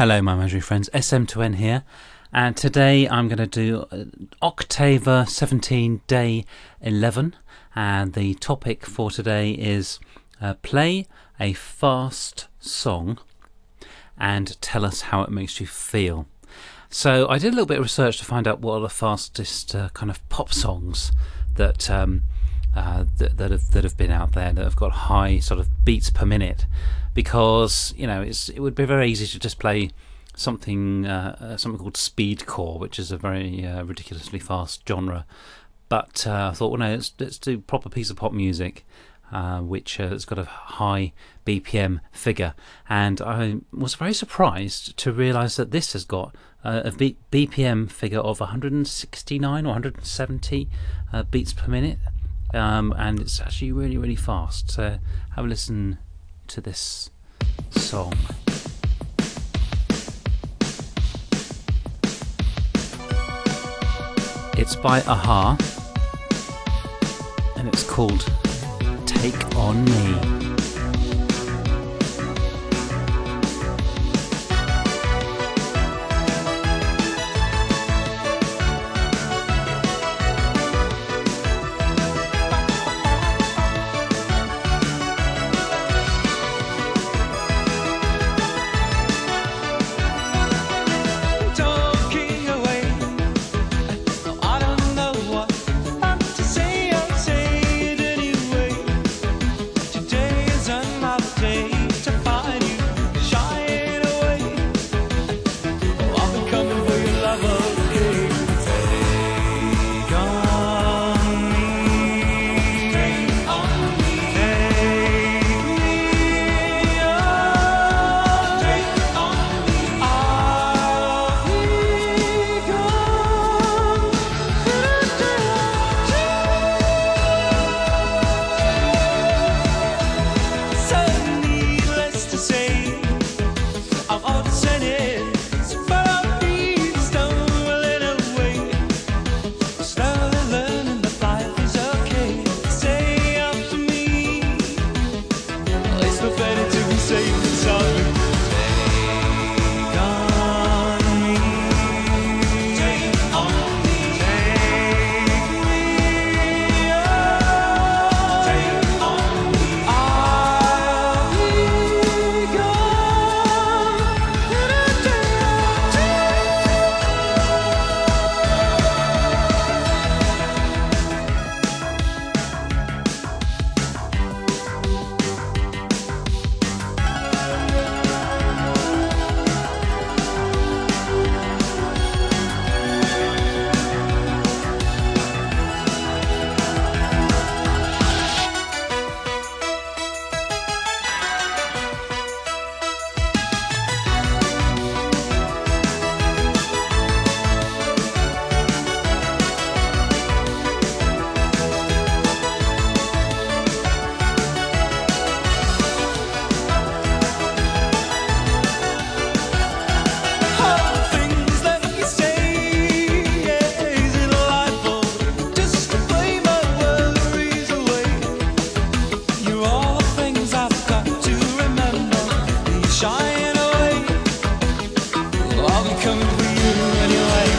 Hello, my imaginary friends. SM2N here, and today I'm going to do uh, Octaver 17 Day 11, and the topic for today is uh, play a fast song and tell us how it makes you feel. So I did a little bit of research to find out what are the fastest uh, kind of pop songs that. Um, uh, that, that have that have been out there that have got high sort of beats per minute, because you know it's it would be very easy to just play something uh, uh something called speedcore, which is a very uh, ridiculously fast genre. But uh, I thought, well, no, let's let's do proper piece of pop music. Uh, which has got a high BPM figure, and I was very surprised to realise that this has got a B- BPM figure of 169 or 170 beats per minute, um, and it's actually really, really fast. So have a listen to this song. It's by a-ha, and it's called Take On Me. I'll be coming for you anyway.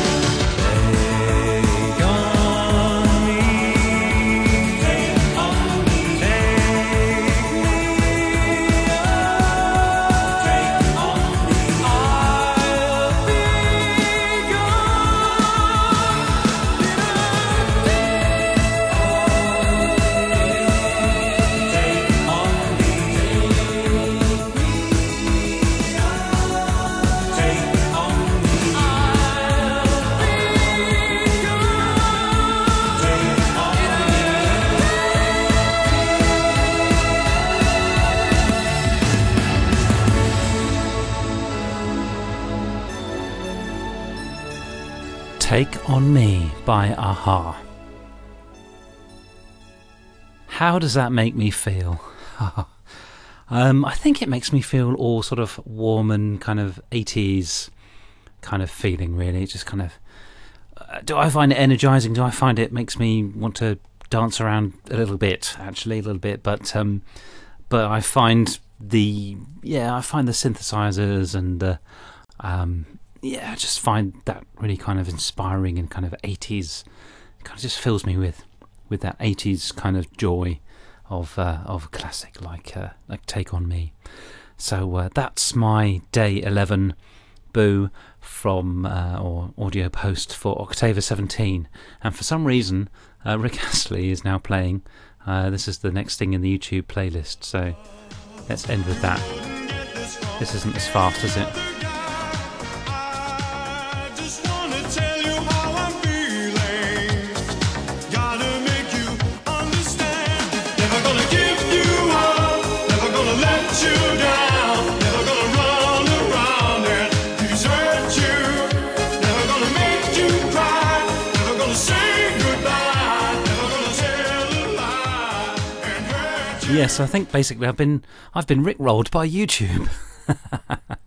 Take On Me by a-ha. How does that make me feel? um, I think it makes me feel all sort of warm and kind of 80s kind of feeling, really. Just kind of. Uh, do I find it energizing? Do I find it makes me want to dance around a little bit, actually, a little bit? But um, but I find the yeah, I find the synthesizers and the Um, yeah, I just find that really kind of inspiring and kind of 80s. It kind of just fills me with with that 80s kind of joy of uh, of a classic like uh, like Take on Me. So uh, that's my day 11 boo from uh, or audio post for Octaver 17. And for some reason, uh, Rick Astley is now playing. Uh, this is the next thing in the YouTube playlist. So let's end with that. This isn't as fast, is it? Yes, I think basically I've been I've been rickrolled by YouTube.